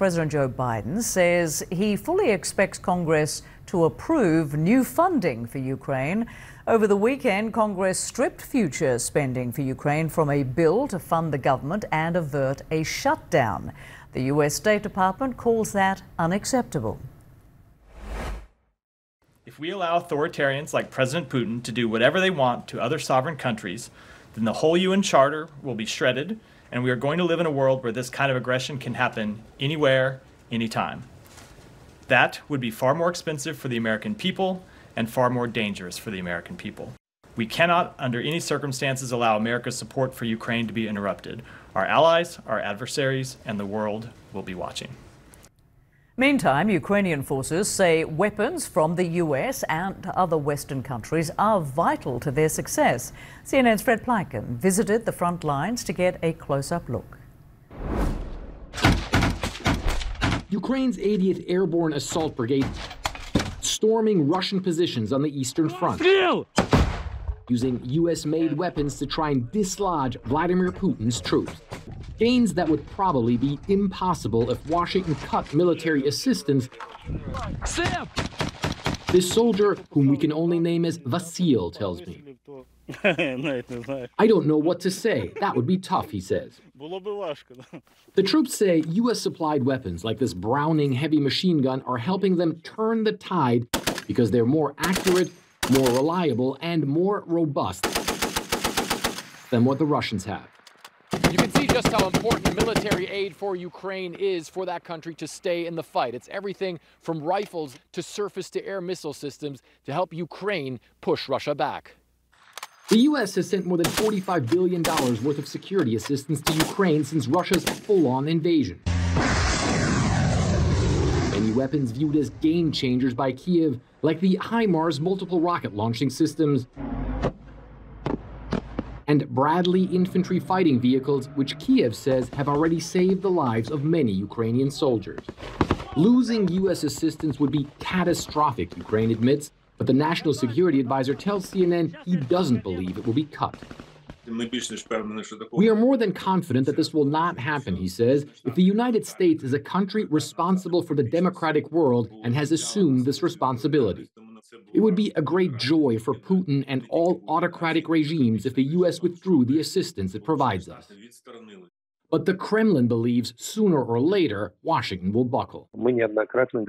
President Joe Biden says he fully expects Congress to approve new funding for Ukraine. Over the weekend, Congress stripped future spending for Ukraine from a bill to fund the government and avert a shutdown. The U.S. State Department calls that unacceptable. If we allow authoritarians like President Putin to do whatever they want to other sovereign countries, then the whole UN Charter will be shredded, and we are going to live in a world where this kind of aggression can happen anywhere, anytime. That would be far more expensive for the American people and far more dangerous for the American people. We cannot, under any circumstances, allow America's support for Ukraine to be interrupted. Our allies, our adversaries, and the world will be watching. Meantime, Ukrainian forces say weapons from the US and other Western countries are vital to their success. CNN's Fred Pleitgen visited the front lines to get a close up look. Ukraine's 80th Airborne Assault Brigade storming Russian positions on the Eastern Front. Using US made weapons to try and dislodge Vladimir Putin's troops gains that would probably be impossible if Washington cut military assistance. Sam! This soldier, whom we can only name as Vasil, tells me. I don't know what to say. That would be tough, he says. The troops say U.S. supplied weapons like this Browning heavy machine gun are helping them turn the tide because they're more accurate, more reliable, and more robust than what the Russians have. You can see just how important military aid for Ukraine is for that country to stay in the fight. It's everything from rifles to surface to air missile systems to help Ukraine push Russia back. The U.S. has sent more than $45 billion worth of security assistance to Ukraine since Russia's full on invasion. Many weapons viewed as game changers by Kiev, like the HIMARS multiple rocket launching systems and Bradley infantry fighting vehicles, which Kiev says have already saved the lives of many Ukrainian soldiers. Losing U.S. assistance would be catastrophic, Ukraine admits, but the National Security Advisor tells CNN he doesn't believe it will be cut. We are more than confident that this will not happen, he says, if the United States is a country responsible for the democratic world and has assumed this responsibility. It would be a great joy for Putin and all autocratic regimes if the U.S. withdrew the assistance it provides us. But the Kremlin believes sooner or later Washington will buckle.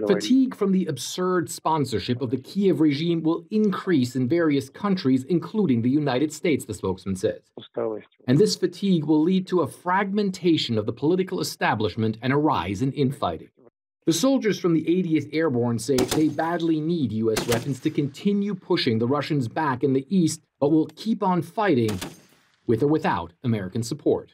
Fatigue from the absurd sponsorship of the Kiev regime will increase in various countries, including the United States, the spokesman says. And this fatigue will lead to a fragmentation of the political establishment and a rise in infighting. The soldiers from the 80th Airborne say they badly need U.S. weapons to continue pushing the Russians back in the east, but will keep on fighting with or without American support.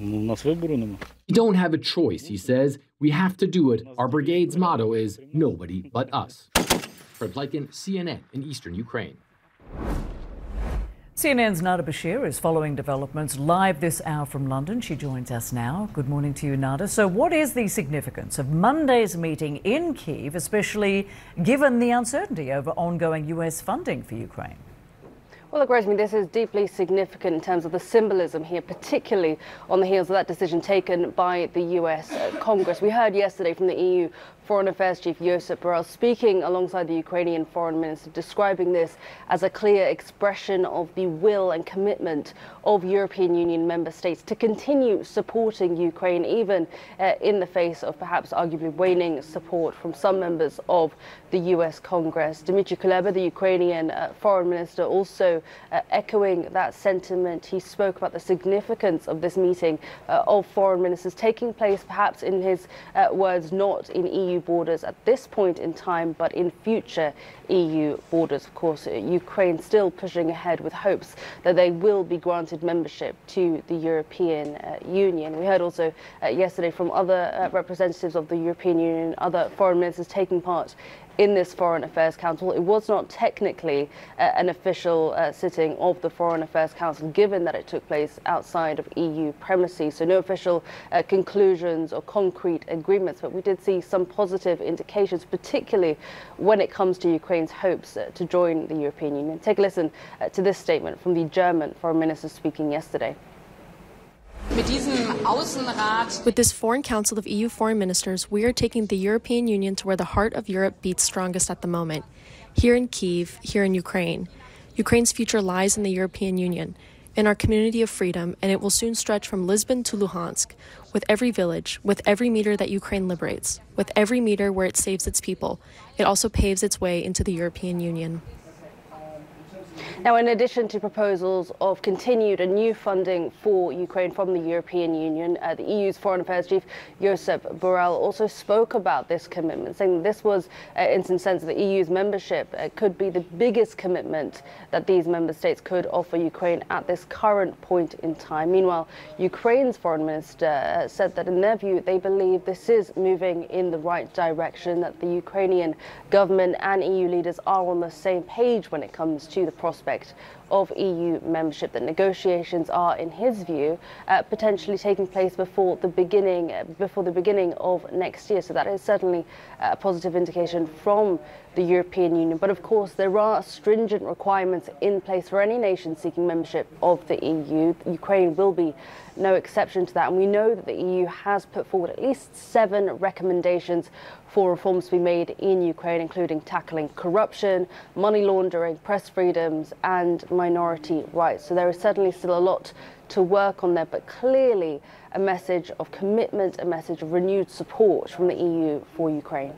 We don't have a choice, he says. We have to do it. Our brigade's motto is nobody but us. Fred Pleitgen, CNN in eastern Ukraine. CNN's Nada Bashir is following developments live this hour from London. She joins us now. Good morning to you, Nada. So, what is the significance of Monday's meeting in Kiev, especially given the uncertainty over ongoing U.S. funding for Ukraine? Well, look, Rosemary, this is deeply significant in terms of the symbolism here, particularly on the heels of that decision taken by the US uh, Congress. We heard yesterday from the EU Foreign Affairs Chief Josep Borrell speaking alongside the Ukrainian Foreign Minister, describing this as a clear expression of the will and commitment of European Union member states to continue supporting Ukraine, even uh, in the face of perhaps arguably waning support from some members of the US Congress. Dmitry Kuleba, the Ukrainian uh, Foreign Minister, also uh, echoing that sentiment. He spoke about the significance of this meeting uh, of foreign ministers taking place, perhaps in his uh, words, not in EU borders at this point in time, but in future EU borders. Of course, Ukraine still pushing ahead with hopes that they will be granted membership to the European uh, Union. We heard also uh, yesterday from other uh, representatives of the European Union, other foreign ministers taking part in this Foreign Affairs Council. It was not technically uh, an official uh, sitting of the Foreign Affairs Council, given that it took place outside of EU premises. So no official uh, conclusions or concrete agreements, but we did see some positive indications, particularly when it comes to Ukraine's hopes uh, to join the European Union. Take a listen uh, to this statement from the German Foreign Minister speaking yesterday. With this Foreign Council of EU foreign ministers, we are taking the European Union to where the heart of Europe beats strongest at the moment. Here in Kiev, here in Ukraine. Ukraine's future lies in the European Union, in our community of freedom, and it will soon stretch from Lisbon to Luhansk, with every village, with every meter that Ukraine liberates, with every meter where it saves its people. It also paves its way into the European Union. Now, in addition to proposals of continued and new funding for Ukraine from the European Union, uh, the EU's Foreign Affairs Chief Josep Borrell also spoke about this commitment, saying this was, uh, in some sense, the EU's membership uh, could be the biggest commitment that these member states could offer Ukraine at this current point in time. Meanwhile, Ukraine's foreign minister uh, said that, in their view, they believe this is moving in the right direction, that the Ukrainian government and EU leaders are on the same page when it comes to the prospect suspect of EU membership. That negotiations are, in his view, uh, potentially taking place before the beginning uh, before the beginning of next year. So that is certainly a positive indication from the European Union. But of course, there are stringent requirements in place for any nation seeking membership of the EU. Ukraine will be no exception to that. And we know that the EU has put forward at least seven recommendations for reforms to be made in Ukraine, including tackling corruption, money laundering, press freedoms, and minority rights. So there is certainly still a lot to work on there, but clearly a message of commitment, a message of renewed support from the EU for Ukraine.